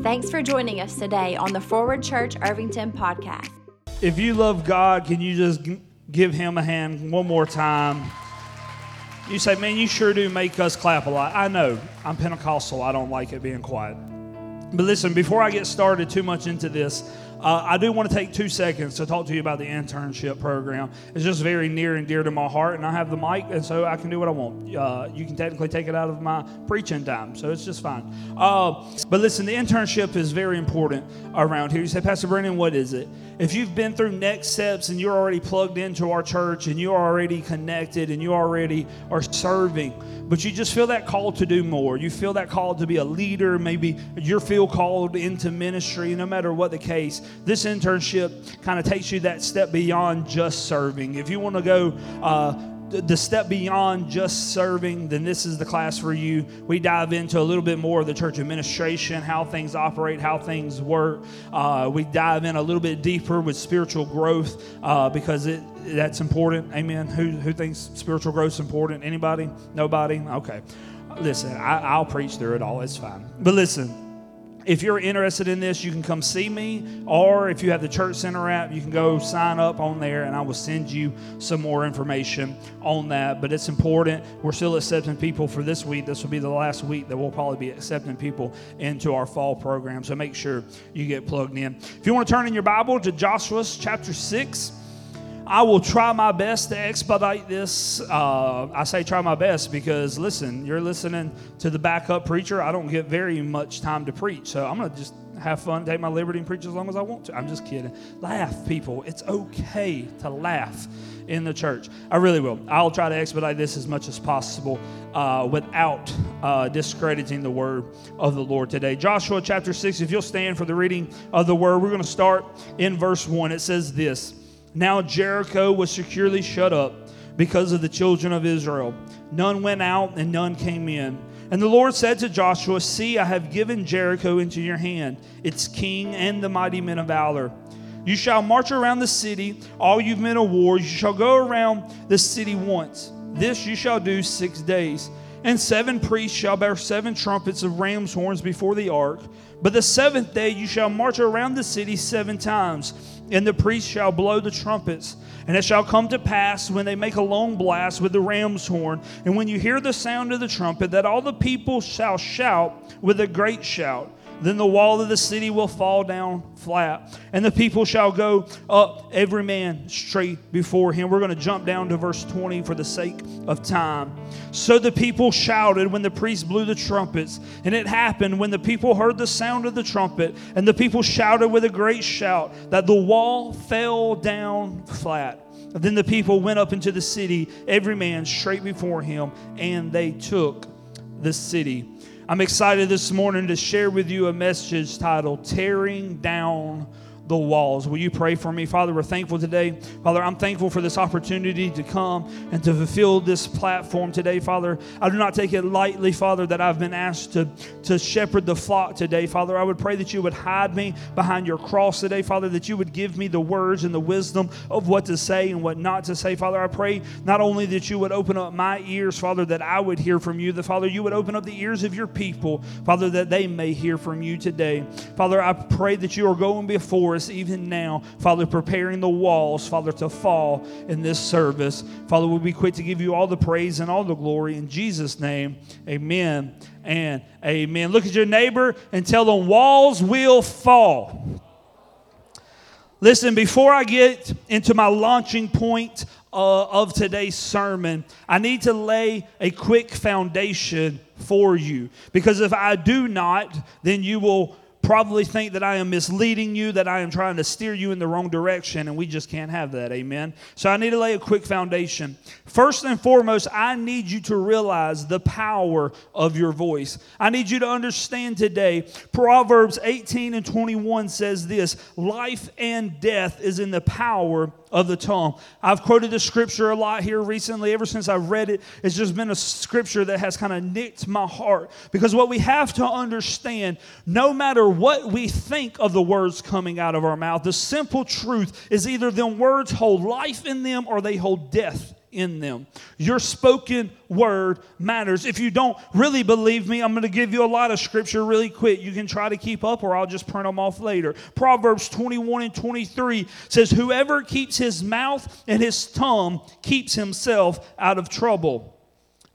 Thanks for joining us today on the Forward Church Irvington podcast. If you love God, can you just give him a hand one more time? You say, man, you sure do make us clap a lot. I know. I'm Pentecostal. I don't like it being quiet. But listen, before I get started too much into this, uh, I do want to take two seconds to talk to you about the internship program. It's just very near and dear to my heart, and I have the mic, and so I can do what I want. Uh, you can technically take it out of my preaching time, so it's just fine. Uh, but listen, the internship is very important around here. You say, Pastor Brandon, what is it? If you've been through next steps and you're already plugged into our church and you're already connected and you already are serving, but you just feel that call to do more. You feel that call to be a leader. Maybe you feel called into ministry, no matter what the case this internship kind of takes you that step beyond just serving. If you want to go, uh, the step beyond just serving, then this is the class for you. We dive into a little bit more of the church administration, how things operate, how things work. Uh, we dive in a little bit deeper with spiritual growth uh, because it that's important. Amen. Who who thinks spiritual growth is important? Anybody? Nobody? Okay. Listen, I, I'll preach through it all. It's fine. But listen if you're interested in this, you can come see me, or if you have the Church Center app, you can go sign up on there, and I will send you some more information on that. But it's important. We're still accepting people for this week. This will be the last week that we'll probably be accepting people into our fall program. So make sure you get plugged in. If you want to turn in your Bible to Joshua chapter 6, I will try my best to expedite this. Uh, I say try my best because, listen, you're listening to the backup preacher. I don't get very much time to preach. So I'm going to just have fun, take my liberty, and preach as long as I want to. I'm just kidding. Laugh, people. It's okay to laugh in the church. I really will. I'll try to expedite this as much as possible uh, without uh, discrediting the word of the Lord today. Joshua chapter 6, if you'll stand for the reading of the word, we're going to start in verse 1. It says this. Now Jericho was securely shut up because of the children of Israel. None went out and none came in. And the Lord said to Joshua, See, I have given Jericho into your hand, its king and the mighty men of valor. You shall march around the city, all you men of war. You shall go around the city once. This you shall do six days. And seven priests shall bear seven trumpets of ram's horns before the ark. But the seventh day you shall march around the city seven times, and the priests shall blow the trumpets. And it shall come to pass when they make a long blast with the ram's horn, and when you hear the sound of the trumpet, that all the people shall shout with a great shout. Then the wall of the city will fall down flat, and the people shall go up, every man straight before him. We're going to jump down to verse 20 for the sake of time. So the people shouted when the priest blew the trumpets, and it happened when the people heard the sound of the trumpet, and the people shouted with a great shout that the wall fell down flat. Then the people went up into the city, every man straight before him, and they took the city. I'm excited this morning to share with you a message titled Tearing Down the walls. Will you pray for me? Father, we're thankful today. Father, I'm thankful for this opportunity to come and to fulfill this platform today, Father. I do not take it lightly, Father, that I've been asked to, to shepherd the flock today, Father. I would pray that you would hide me behind your cross today, Father, that you would give me the words and the wisdom of what to say and what not to say, Father. I pray not only that you would open up my ears, Father, that I would hear from you, that, Father, you would open up the ears of your people, Father, that they may hear from you today. Father, I pray that you are going before us even now, Father, preparing the walls, Father, to fall in this service. Father, we'll be quick to give you all the praise and all the glory in Jesus' name. Amen and amen. Look at your neighbor and tell them walls will fall. Listen, before I get into my launching point uh, of today's sermon, I need to lay a quick foundation for you. Because if I do not, then you will probably think that I am misleading you, that I am trying to steer you in the wrong direction, and we just can't have that. Amen. So I need to lay a quick foundation. First and foremost, I need you to realize the power of your voice. I need you to understand today, Proverbs 18 and 21 says this life and death is in the power of the tongue. I've quoted the scripture a lot here recently. Ever since I've read it, it's just been a scripture that has kind of nicked my heart. Because what we have to understand, no matter what we think of the words coming out of our mouth, the simple truth is either them words hold life in them or they hold death in them. Your spoken word matters. If you don't really believe me, I'm going to give you a lot of scripture really quick. You can try to keep up, or I'll just print them off later. Proverbs 21 and 23 says, Whoever keeps his mouth and his tongue keeps himself out of trouble.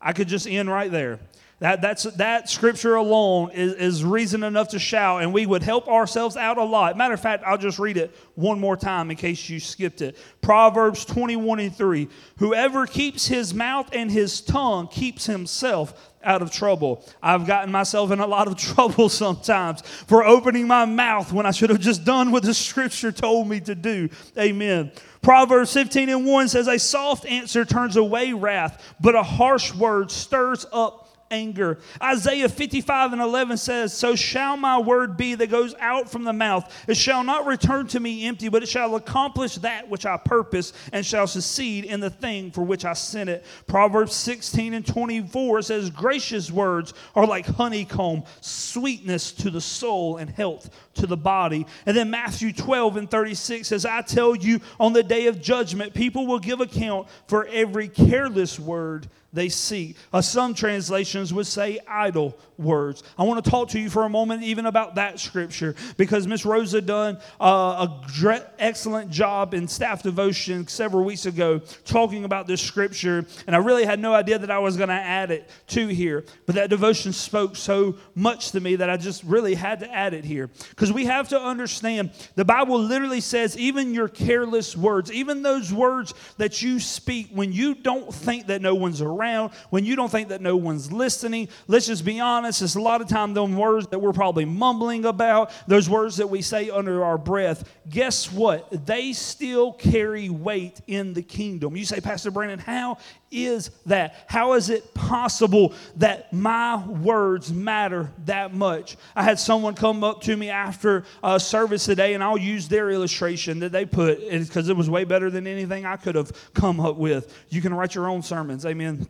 I could just end right there. That, that's, that scripture alone is, is reason enough to shout, and we would help ourselves out a lot. Matter of fact, I'll just read it one more time in case you skipped it. Proverbs 21 and 3. Whoever keeps his mouth and his tongue keeps himself out of trouble. I've gotten myself in a lot of trouble sometimes for opening my mouth when I should have just done what the scripture told me to do. Amen. Proverbs 15 and 1 says, A soft answer turns away wrath, but a harsh word stirs up anger. Isaiah 55 and 11 says, So shall my word be that goes out from the mouth. It shall not return to me empty, but it shall accomplish that which I purpose and shall succeed in the thing for which I sent it. Proverbs 16 and 24 says, Gracious words are like honeycomb, sweetness to the soul and health to the body. And then Matthew 12 and 36 says, I tell you, on the day of judgment, people will give account for every careless word they see. Uh, some translations would say idle words. I want to talk to you for a moment even about that scripture because Miss Rosa done uh, a dre- excellent job in staff devotion several weeks ago talking about this scripture, and I really had no idea that I was going to add it to here. But that devotion spoke so much to me that I just really had to add it here because we have to understand the Bible literally says even your careless words, even those words that you speak when you don't think that no one's around when you don't think that no one's listening. Let's just be honest, it's a lot of time those words that we're probably mumbling about, those words that we say under our breath, guess what? They still carry weight in the kingdom. You say, Pastor Brandon, how is that? How is it possible that my words matter that much? I had someone come up to me after a service today, and I'll use their illustration that they put because it was way better than anything I could have come up with. You can write your own sermons. Amen.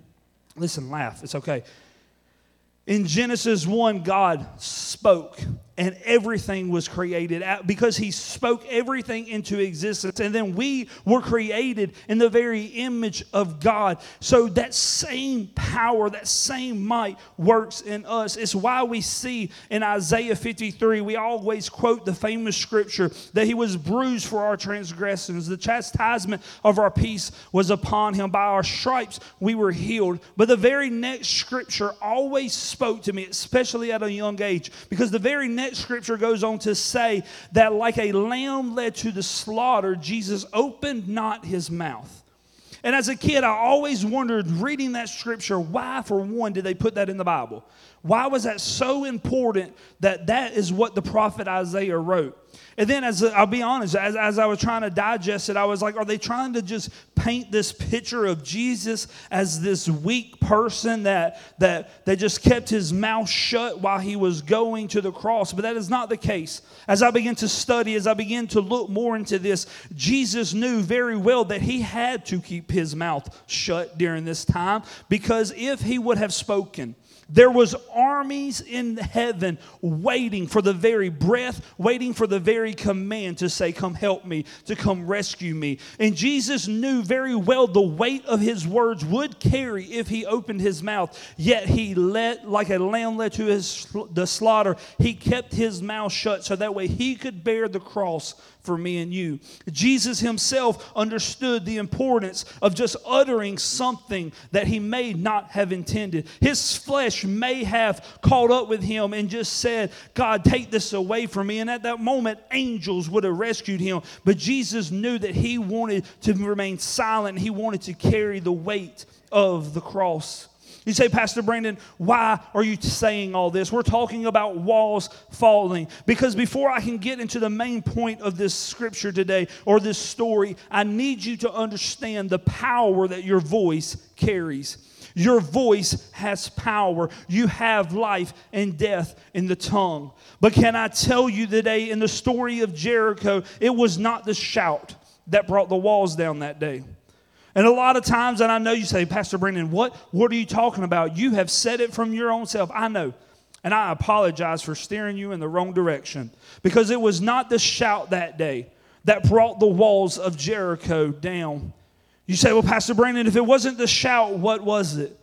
Listen, laugh. It's okay. In Genesis 1, God spoke and everything was created out because he spoke everything into existence. And then we were created in the very image of god. So that same power that same might works in us. It's why we see in isaiah 53 we always quote the famous scripture that he was bruised for our transgressions. The chastisement of our peace was upon him. By our stripes we were healed. But the very next scripture always spoke to me especially at a young age because the very next next scripture goes on to say that, like a lamb led to the slaughter, Jesus opened not his mouth. And as a kid, I always wondered, reading that scripture, why, for one, did they put that in the Bible? Why was that so important that that is what the prophet Isaiah wrote? And then, as I'll be honest, as, as I was trying to digest it, I was like, are they trying to just paint this picture of Jesus as this weak person that, that, that just kept his mouth shut while he was going to the cross? But that is not the case. As I began to study, as I began to look more into this, Jesus knew very well that he had to keep his mouth shut during this time because if he would have spoken, there was armies in heaven waiting for the very breath, waiting for the very command to say, "Come help me, to come rescue me." And Jesus knew very well the weight of his words would carry if he opened his mouth. Yet he let like a lamb led to his the slaughter, he kept his mouth shut so that way he could bear the cross for me and you. Jesus himself understood the importance of just uttering something that he may not have intended. His flesh may have caught up with him and just said, God, take this away from me. And at that moment, angels would have rescued him. But Jesus knew that he wanted to remain silent, he wanted to carry the weight of the cross. You say, Pastor Brandon, why are you saying all this? We're talking about walls falling. Because before I can get into the main point of this scripture today or this story, I need you to understand the power that your voice carries. Your voice has power. You have life and death in the tongue. But can I tell you today, in the story of Jericho, it was not the shout that brought the walls down that day. And a lot of times, and I know you say, Pastor Brandon, what, what are you talking about? You have said it from your own self. I know. And I apologize for steering you in the wrong direction because it was not the shout that day that brought the walls of Jericho down. You say, well, Pastor Brandon, if it wasn't the shout, what was it?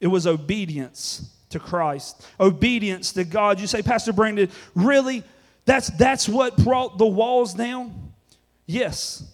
It was obedience to Christ, obedience to God. You say, Pastor Brandon, really? That's, that's what brought the walls down? Yes.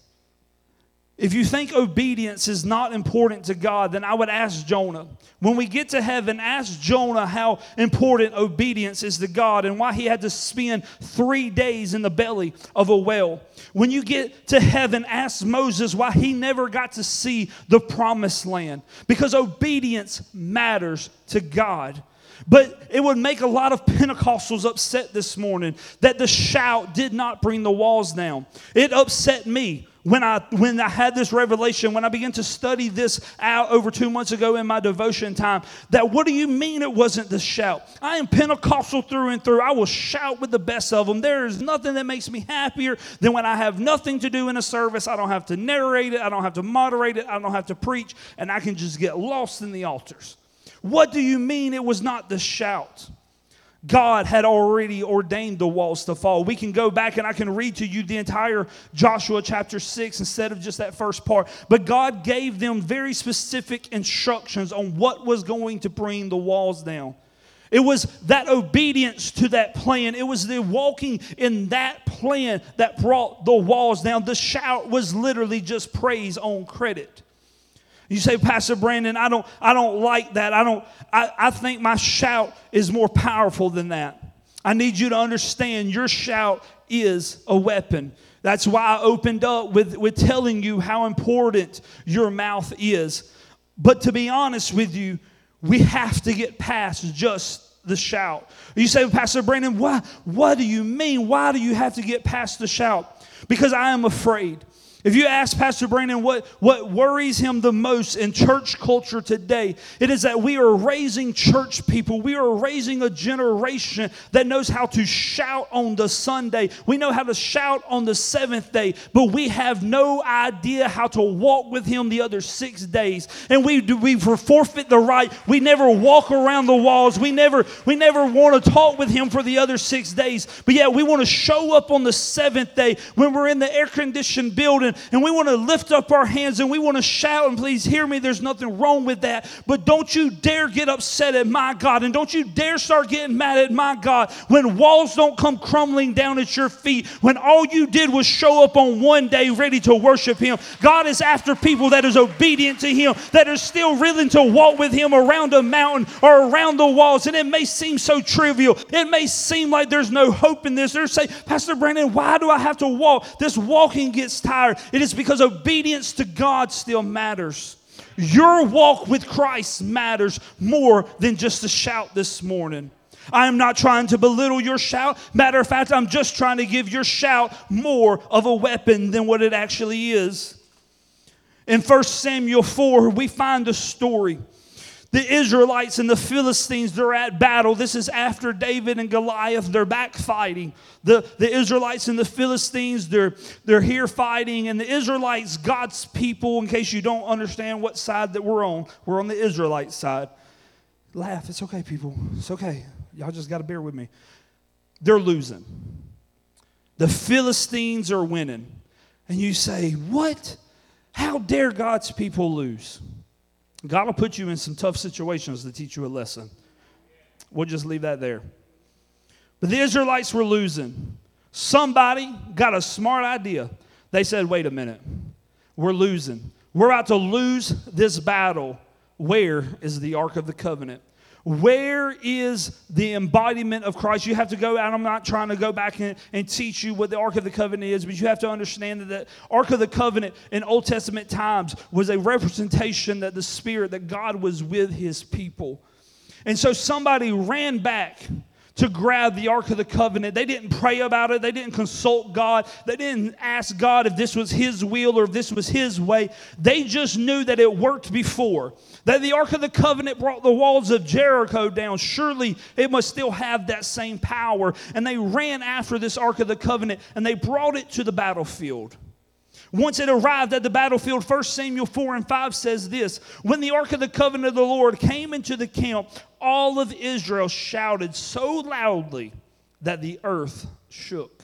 If you think obedience is not important to God, then I would ask Jonah. When we get to heaven, ask Jonah how important obedience is to God and why he had to spend three days in the belly of a whale. When you get to heaven, ask Moses why he never got to see the promised land. Because obedience matters to God. But it would make a lot of Pentecostals upset this morning that the shout did not bring the walls down. It upset me when I when I had this revelation, when I began to study this out over two months ago in my devotion time, that what do you mean it wasn't the shout? I am Pentecostal through and through. I will shout with the best of them. There is nothing that makes me happier than when I have nothing to do in a service. I don't have to narrate it, I don't have to moderate it, I don't have to preach, and I can just get lost in the altars. What do you mean it was not the shout? God had already ordained the walls to fall. We can go back and I can read to you the entire Joshua chapter 6 instead of just that first part. But God gave them very specific instructions on what was going to bring the walls down. It was that obedience to that plan. It was the walking in that plan that brought the walls down. The shout was literally just praise on credit. You say, Pastor Brandon, I don't, I don't like that. I don't, I, I think my shout is more powerful than that. I need you to understand your shout is a weapon. That's why I opened up with, with telling you how important your mouth is. But to be honest with you, we have to get past just the shout. You say, Pastor Brandon, why, what do you mean? Why do you have to get past the shout? Because I am afraid. If you ask Pastor Brandon what, what worries him the most in church culture today, it is that we are raising church people. We are raising a generation that knows how to shout on the Sunday. We know how to shout on the seventh day, but we have no idea how to walk with him the other six days. And we we forfeit the right. We never walk around the walls. We never we never want to talk with him for the other six days. But yet we want to show up on the seventh day when we're in the air conditioned building and, and we want to lift up our hands and we want to shout, and please hear me, there's nothing wrong with that. But don't you dare get upset at my God, and don't you dare start getting mad at my God when walls don't come crumbling down at your feet, when all you did was show up on one day ready to worship Him. God is after people that is obedient to Him, that are still willing to walk with Him around a mountain or around the walls. And it may seem so trivial, it may seem like there's no hope in this. They're saying, Pastor Brandon, why do I have to walk? This walking gets tired. It is because obedience to God still matters. Your walk with Christ matters more than just a shout this morning. I am not trying to belittle your shout. Matter of fact, I'm just trying to give your shout more of a weapon than what it actually is. In 1 Samuel 4, we find a story the Israelites and the Philistines, they're at battle. This is after David and Goliath, they're back fighting. The, the Israelites and the Philistines, they're, they're here fighting. And the Israelites, God's people, in case you don't understand what side that we're on, we're on the Israelite side. Laugh, it's okay, people. It's okay. Y'all just got to bear with me. They're losing. The Philistines are winning. And you say, What? How dare God's people lose? God will put you in some tough situations to teach you a lesson. We'll just leave that there. But the Israelites were losing. Somebody got a smart idea. They said, wait a minute, we're losing. We're about to lose this battle. Where is the Ark of the Covenant? Where is the embodiment of Christ? You have to go out. I'm not trying to go back and, and teach you what the Ark of the Covenant is, but you have to understand that the Ark of the Covenant in Old Testament times was a representation that the Spirit, that God was with his people. And so somebody ran back to grab the Ark of the Covenant. They didn't pray about it. They didn't consult God. They didn't ask God if this was His will or if this was His way. They just knew that it worked before. That the Ark of the Covenant brought the walls of Jericho down. Surely it must still have that same power. And they ran after this Ark of the Covenant and they brought it to the battlefield. Once it arrived at the battlefield, 1 Samuel 4 and 5 says this When the ark of the covenant of the Lord came into the camp, all of Israel shouted so loudly that the earth shook.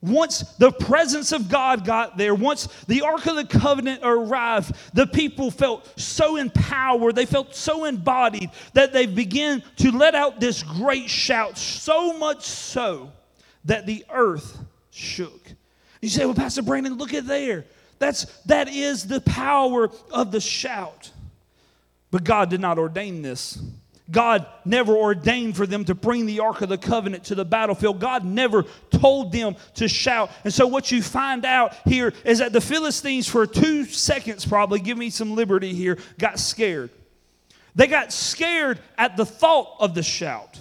Once the presence of God got there, once the Ark of the Covenant arrived, the people felt so empowered, they felt so embodied that they began to let out this great shout, so much so that the earth shook. You say, Well, Pastor Brandon, look at there. That's that is the power of the shout. But God did not ordain this. God never ordained for them to bring the Ark of the Covenant to the battlefield. God never told them to shout. And so, what you find out here is that the Philistines, for two seconds probably, give me some liberty here, got scared. They got scared at the thought of the shout.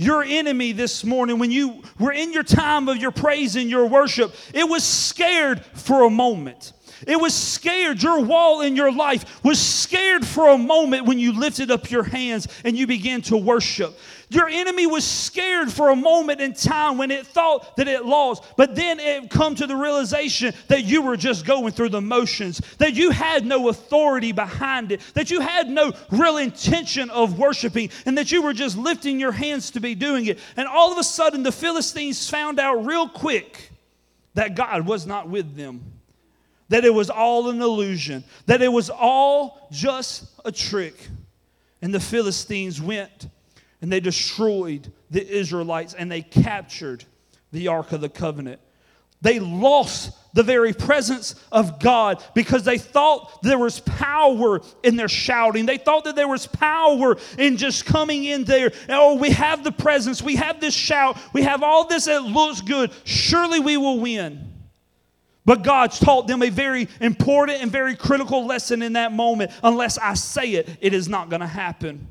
Your enemy this morning, when you were in your time of your praise and your worship, it was scared for a moment. It was scared. Your wall in your life was scared for a moment when you lifted up your hands and you began to worship. Your enemy was scared for a moment in time when it thought that it lost, but then it come to the realization that you were just going through the motions, that you had no authority behind it, that you had no real intention of worshiping, and that you were just lifting your hands to be doing it. And all of a sudden, the Philistines found out real quick that God was not with them that it was all an illusion, that it was all just a trick. And the Philistines went and they destroyed the Israelites and they captured the Ark of the Covenant. They lost the very presence of God because they thought there was power in their shouting. They thought that there was power in just coming in there. Oh, we have the presence, we have this shout, we have all this that looks good. Surely we will win. But God's taught them a very important and very critical lesson in that moment. Unless I say it, it is not going to happen.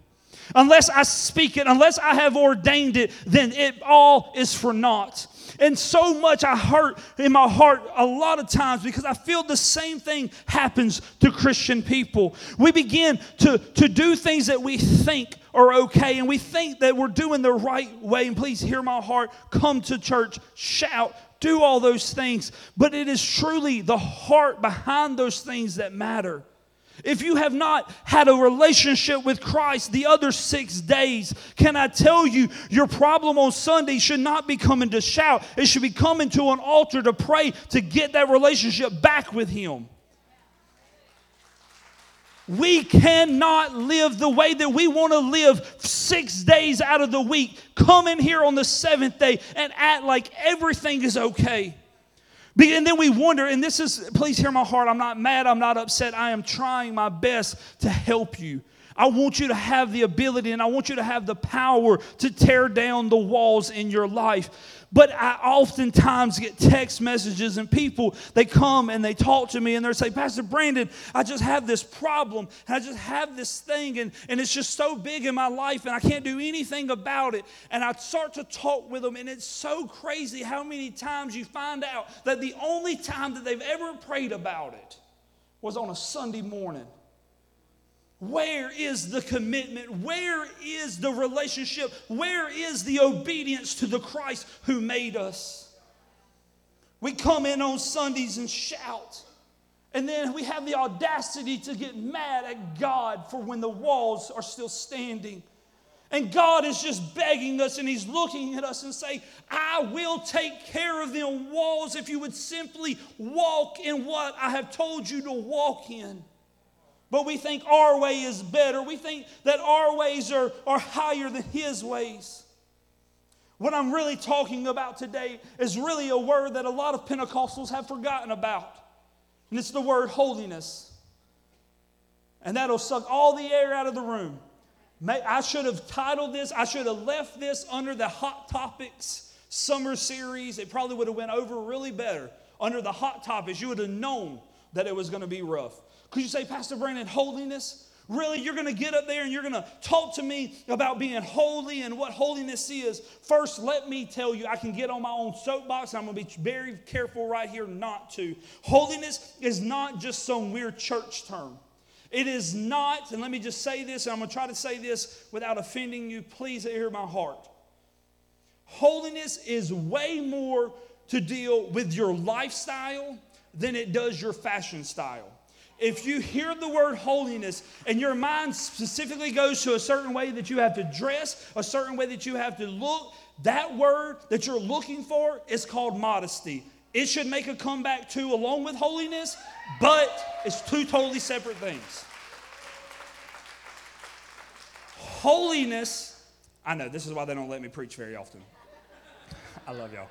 Unless I speak it, unless I have ordained it, then it all is for naught. And so much I hurt in my heart a lot of times because I feel the same thing happens to Christian people. We begin to, to do things that we think are okay and we think that we're doing the right way. And please hear my heart. Come to church, shout, do all those things, but it is truly the heart behind those things that matter. If you have not had a relationship with Christ the other six days, can I tell you, your problem on Sunday should not be coming to shout. It should be coming to an altar to pray to get that relationship back with Him. We cannot live the way that we want to live six days out of the week. Come in here on the seventh day and act like everything is okay. And then we wonder, and this is, please hear my heart. I'm not mad, I'm not upset. I am trying my best to help you. I want you to have the ability and I want you to have the power to tear down the walls in your life. But I oftentimes get text messages and people, they come and they talk to me and they're say, Pastor Brandon, I just have this problem. I just have this thing and, and it's just so big in my life and I can't do anything about it. And I start to talk with them and it's so crazy how many times you find out that the only time that they've ever prayed about it was on a Sunday morning. Where is the commitment? Where is the relationship? Where is the obedience to the Christ who made us? We come in on Sundays and shout. And then we have the audacity to get mad at God for when the walls are still standing. And God is just begging us and He's looking at us and saying, I will take care of them walls if you would simply walk in what I have told you to walk in. But we think our way is better. We think that our ways are, are higher than His ways. What I'm really talking about today is really a word that a lot of Pentecostals have forgotten about, and it's the word holiness. And that'll suck all the air out of the room. I should have titled this, I should have left this under the Hot Topics summer series. It probably would have went over really better. Under the Hot Topics, you would have known that it was going to be rough. Could you say, Pastor Brandon, holiness? Really, you're going to get up there and you're going to talk to me about being holy and what holiness is. First, let me tell you, I can get on my own soapbox. I'm going to be very careful right here not to. Holiness is not just some weird church term. It is not, and let me just say this, and I'm going to try to say this without offending you. Please hear my heart. Holiness is way more to deal with your lifestyle than it does your fashion style. If you hear the word holiness and your mind specifically goes to a certain way that you have to dress, a certain way that you have to look, that word that you're looking for is called modesty. It should make a comeback too, along with holiness, but it's two totally separate things. Holiness, I know this is why they don't let me preach very often. I love y'all.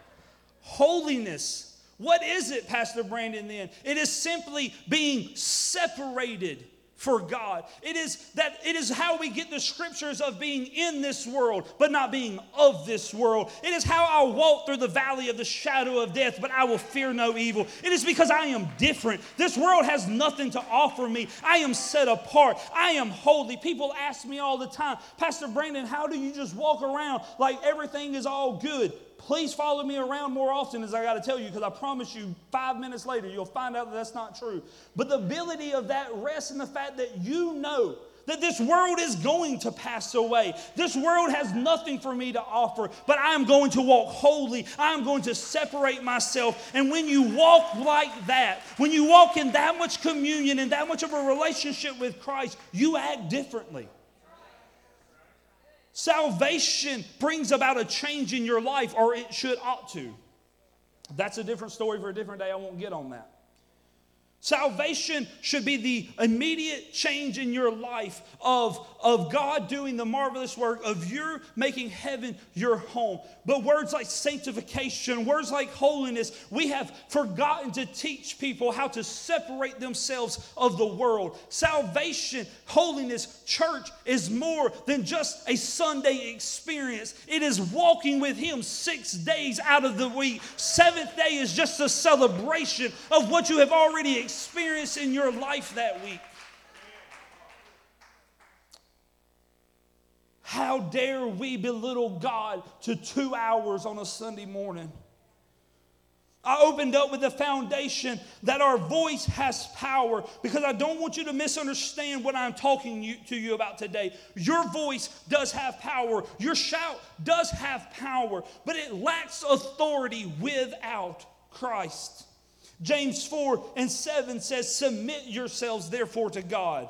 Holiness what is it, Pastor Brandon, then? It is simply being separated for God. It is that it is how we get the scriptures of being in this world, but not being of this world. It is how I walk through the valley of the shadow of death, but I will fear no evil. It is because I am different. This world has nothing to offer me. I am set apart. I am holy. People ask me all the time, Pastor Brandon, how do you just walk around like everything is all good? Please follow me around more often, as I got to tell you, because I promise you, five minutes later, you'll find out that that's not true. But the ability of that rests in the fact that you know that this world is going to pass away. This world has nothing for me to offer, but I am going to walk holy. I am going to separate myself. And when you walk like that, when you walk in that much communion and that much of a relationship with Christ, you act differently. Salvation brings about a change in your life, or it should ought to. That's a different story for a different day. I won't get on that. Salvation should be the immediate change in your life of, of God doing the marvelous work of your making heaven your home. But words like sanctification, words like holiness, we have forgotten to teach people how to separate themselves of the world. Salvation, holiness, church is more than just a Sunday experience. It is walking with Him six days out of the week. Seventh day is just a celebration of what you have already experienced experience in your life that week. How dare we belittle God to two hours on a Sunday morning? I opened up with the foundation that our voice has power because I don't want you to misunderstand what I'm talking you, to you about today. Your voice does have power, your shout does have power, but it lacks authority without Christ. James 4 and 7 says, Submit yourselves therefore to God,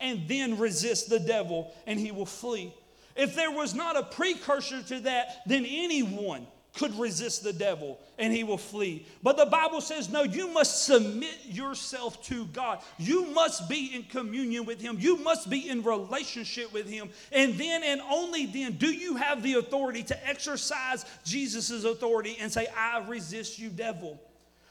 and then resist the devil, and he will flee. If there was not a precursor to that, then anyone could resist the devil and he will flee. But the Bible says, no, you must submit yourself to God. You must be in communion with him. You must be in relationship with him. And then and only then do you have the authority to exercise Jesus' authority and say, I resist you, devil.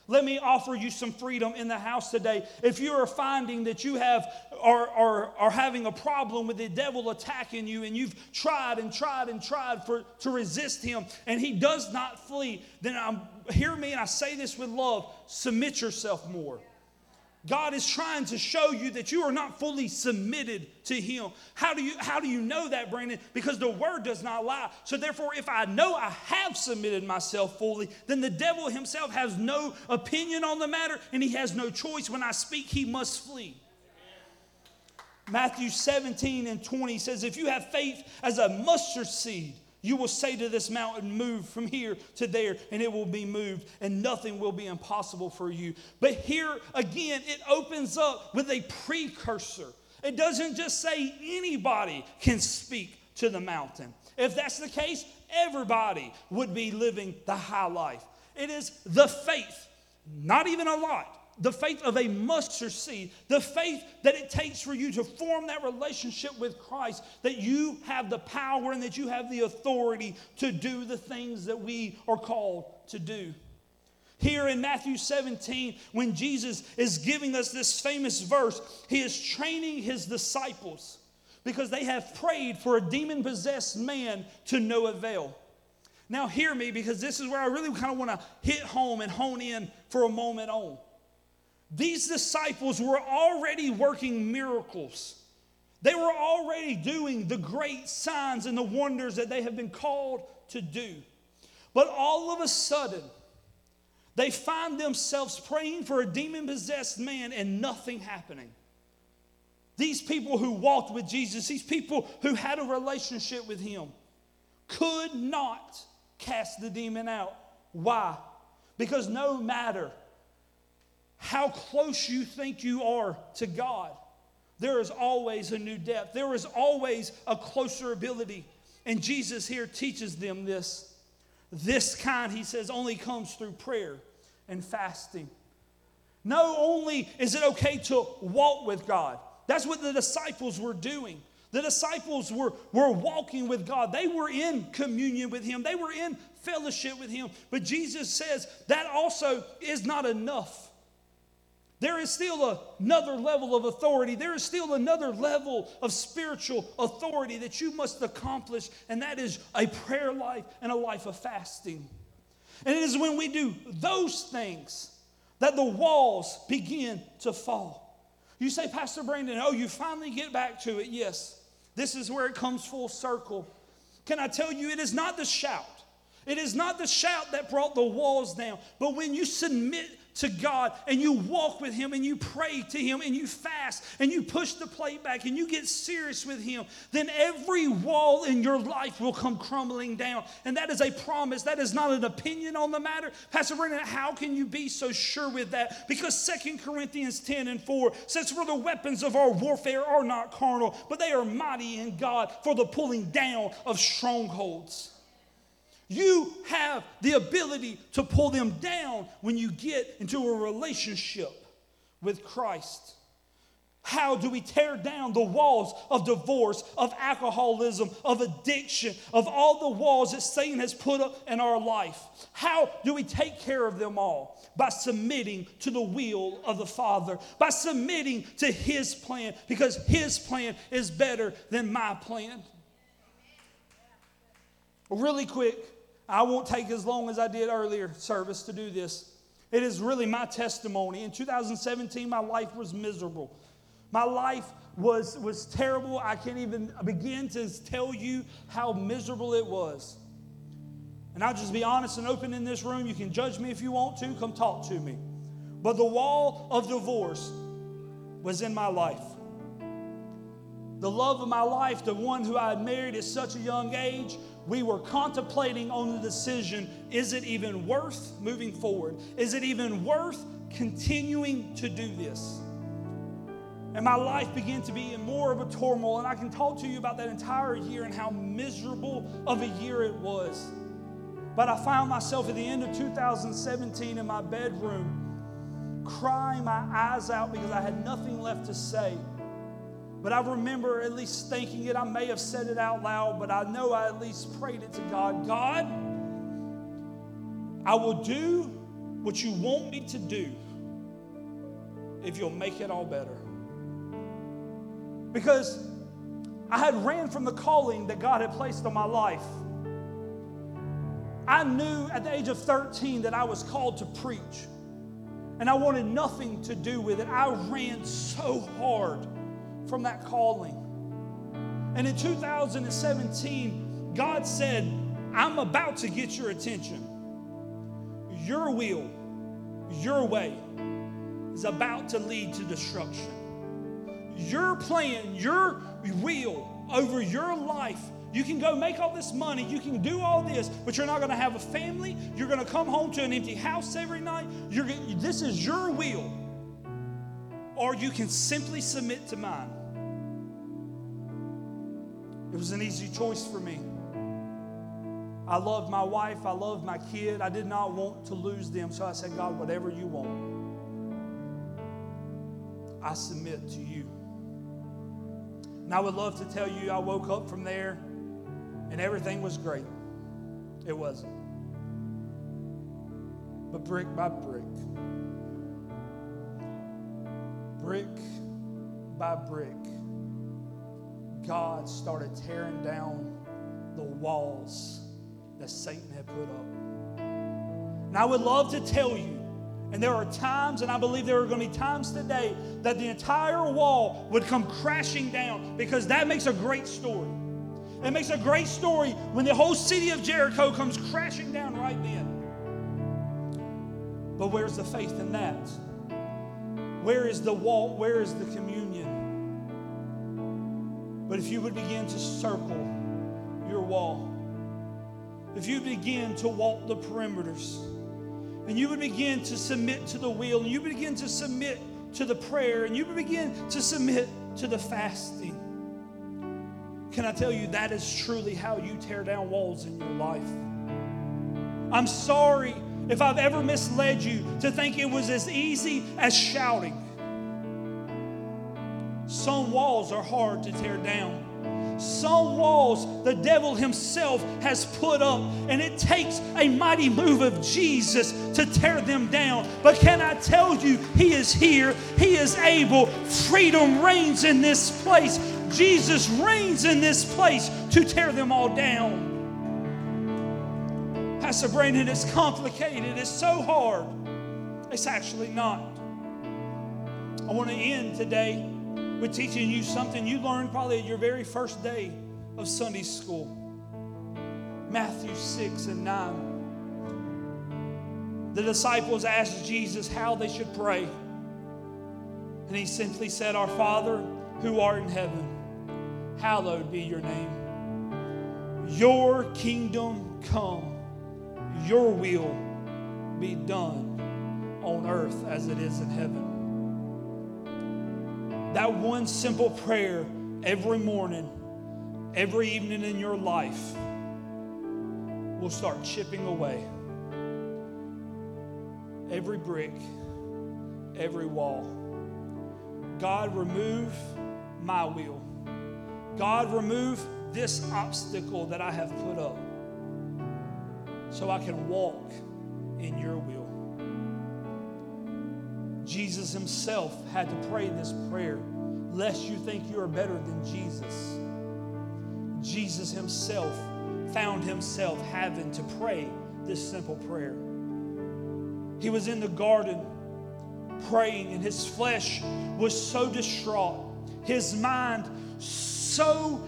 Let me offer you some freedom in the house today. If you are finding that you have are, are, are having a problem with the devil attacking you and you've tried and tried and tried for, to resist him and he does not flee, then I'm, hear me and I say this with love submit yourself more. God is trying to show you that you are not fully submitted to Him. How do you, how do you know that, Brandon? Because the Word does not lie. So, therefore, if I know I have submitted myself fully, then the devil himself has no opinion on the matter and he has no choice. When I speak, he must flee. Matthew 17 and 20 says, If you have faith as a mustard seed, you will say to this mountain, Move from here to there, and it will be moved, and nothing will be impossible for you. But here again, it opens up with a precursor. It doesn't just say anybody can speak to the mountain. If that's the case, everybody would be living the high life. It is the faith, not even a lot, the faith of a mustard seed, the faith that it takes for you to form that relationship with Christ, that you have the power and that you have the authority to do the things that we are called to do. Here in Matthew 17, when Jesus is giving us this famous verse, he is training his disciples because they have prayed for a demon possessed man to no avail. Now, hear me because this is where I really kind of want to hit home and hone in for a moment on. These disciples were already working miracles. They were already doing the great signs and the wonders that they have been called to do. But all of a sudden, they find themselves praying for a demon possessed man and nothing happening. These people who walked with Jesus, these people who had a relationship with him, could not cast the demon out. Why? Because no matter how close you think you are to God, there is always a new depth. There is always a closer ability. And Jesus here teaches them this. This kind, he says, only comes through prayer and fasting. No, only is it okay to walk with God. That's what the disciples were doing. The disciples were, were walking with God. They were in communion with Him, they were in fellowship with Him. But Jesus says that also is not enough. There is still another level of authority. There is still another level of spiritual authority that you must accomplish, and that is a prayer life and a life of fasting. And it is when we do those things that the walls begin to fall. You say, Pastor Brandon, oh, you finally get back to it. Yes, this is where it comes full circle. Can I tell you, it is not the shout. It is not the shout that brought the walls down, but when you submit to God and you walk with Him and you pray to Him and you fast and you push the plate back and you get serious with Him, then every wall in your life will come crumbling down. And that is a promise. That is not an opinion on the matter. Pastor Brandon, how can you be so sure with that? Because Second Corinthians 10 and 4 says, For the weapons of our warfare are not carnal, but they are mighty in God for the pulling down of strongholds. You have the ability to pull them down when you get into a relationship with Christ. How do we tear down the walls of divorce, of alcoholism, of addiction, of all the walls that Satan has put up in our life? How do we take care of them all? By submitting to the will of the Father, by submitting to His plan, because His plan is better than my plan. Really quick, I won't take as long as I did earlier service to do this. It is really my testimony. In 2017, my life was miserable. My life was, was terrible. I can't even begin to tell you how miserable it was. And I'll just be honest and open in this room. You can judge me if you want to, come talk to me. But the wall of divorce was in my life. The love of my life, the one who I had married at such a young age, we were contemplating on the decision is it even worth moving forward? Is it even worth continuing to do this? And my life began to be in more of a turmoil. And I can talk to you about that entire year and how miserable of a year it was. But I found myself at the end of 2017 in my bedroom crying my eyes out because I had nothing left to say. But I remember at least thinking it. I may have said it out loud, but I know I at least prayed it to God God, I will do what you want me to do if you'll make it all better. Because I had ran from the calling that God had placed on my life. I knew at the age of 13 that I was called to preach, and I wanted nothing to do with it. I ran so hard from that calling. And in 2017, God said, I'm about to get your attention. Your will, your way is about to lead to destruction. Your plan, your will over your life you can go make all this money, you can do all this, but you're not going to have a family. You're going to come home to an empty house every night. You're, this is your will. Or you can simply submit to mine. It was an easy choice for me. I loved my wife, I loved my kid. I did not want to lose them, so I said, God, whatever you want, I submit to you. And I would love to tell you I woke up from there and everything was great. It wasn't. But brick by brick, brick by brick, God started tearing down the walls that Satan had put up. And I would love to tell you, and there are times, and I believe there are going to be times today, that the entire wall would come crashing down because that makes a great story. It makes a great story when the whole city of Jericho comes crashing down right then. But where's the faith in that? Where is the wall? Where is the communion? But if you would begin to circle your wall, if you begin to walk the perimeters, and you would begin to submit to the will, and you begin to submit to the prayer, and you begin to submit to the fasting. Can I tell you that is truly how you tear down walls in your life? I'm sorry if I've ever misled you to think it was as easy as shouting. Some walls are hard to tear down. Some walls the devil himself has put up, and it takes a mighty move of Jesus to tear them down. But can I tell you, He is here, He is able. Freedom reigns in this place. Jesus reigns in this place to tear them all down. Pastor Brandon, it's complicated, it's so hard. It's actually not. I want to end today with teaching you something you learned probably at your very first day of Sunday school. Matthew 6 and 9. The disciples asked Jesus how they should pray. And he simply said, Our Father who art in heaven, hallowed be your name. Your kingdom come, your will be done on earth as it is in heaven. That one simple prayer every morning, every evening in your life will start chipping away every brick, every wall. God, remove my will. God, remove this obstacle that I have put up so I can walk in your will. Jesus himself had to pray this prayer, lest you think you are better than Jesus. Jesus himself found himself having to pray this simple prayer. He was in the garden praying, and his flesh was so distraught, his mind so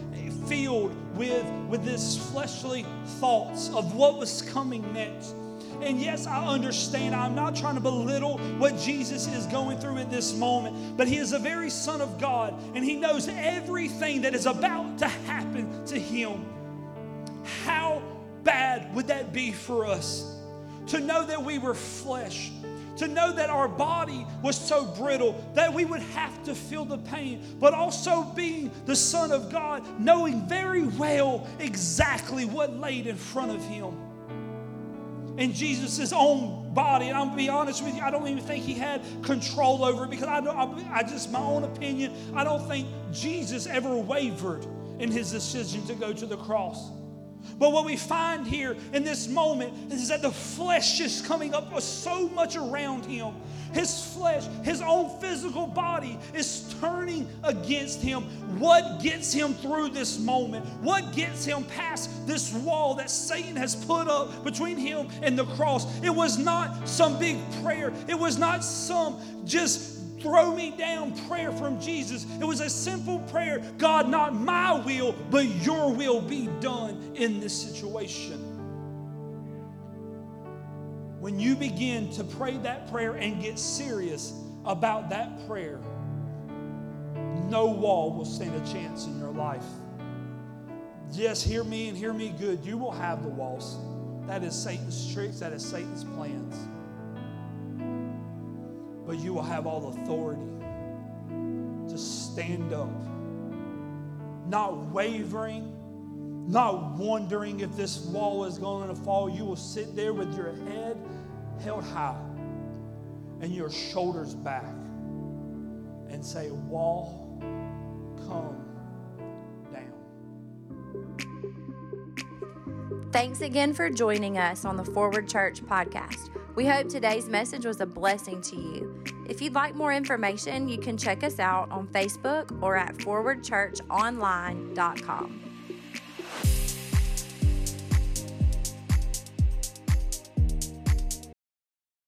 filled with, with this fleshly thoughts of what was coming next. And yes, I understand. I'm not trying to belittle what Jesus is going through at this moment, but He is the very Son of God, and He knows everything that is about to happen to Him. How bad would that be for us? To know that we were flesh, to know that our body was so brittle that we would have to feel the pain, but also being the Son of God, knowing very well exactly what laid in front of Him in Jesus' own body. And I'm gonna be honest with you, I don't even think he had control over it because I, don't, I, just, my own opinion, I don't think Jesus ever wavered in his decision to go to the cross. But what we find here in this moment is that the flesh is coming up so much around him. His flesh, his own physical body is turning against him. What gets him through this moment? What gets him past this wall that Satan has put up between him and the cross? It was not some big prayer, it was not some just throw me down prayer from Jesus. It was a simple prayer God, not my will, but your will be done in this situation. When you begin to pray that prayer and get serious about that prayer, no wall will stand a chance in your life. Yes, hear me and hear me good. You will have the walls. That is Satan's tricks, that is Satan's plans but you will have all authority to stand up, not wavering, not wondering if this wall is going to fall. You will sit there with your head held high and your shoulders back and say, Wall, come down. Thanks again for joining us on the Forward Church podcast. We hope today's message was a blessing to you. If you'd like more information, you can check us out on Facebook or at forwardchurchonline.com.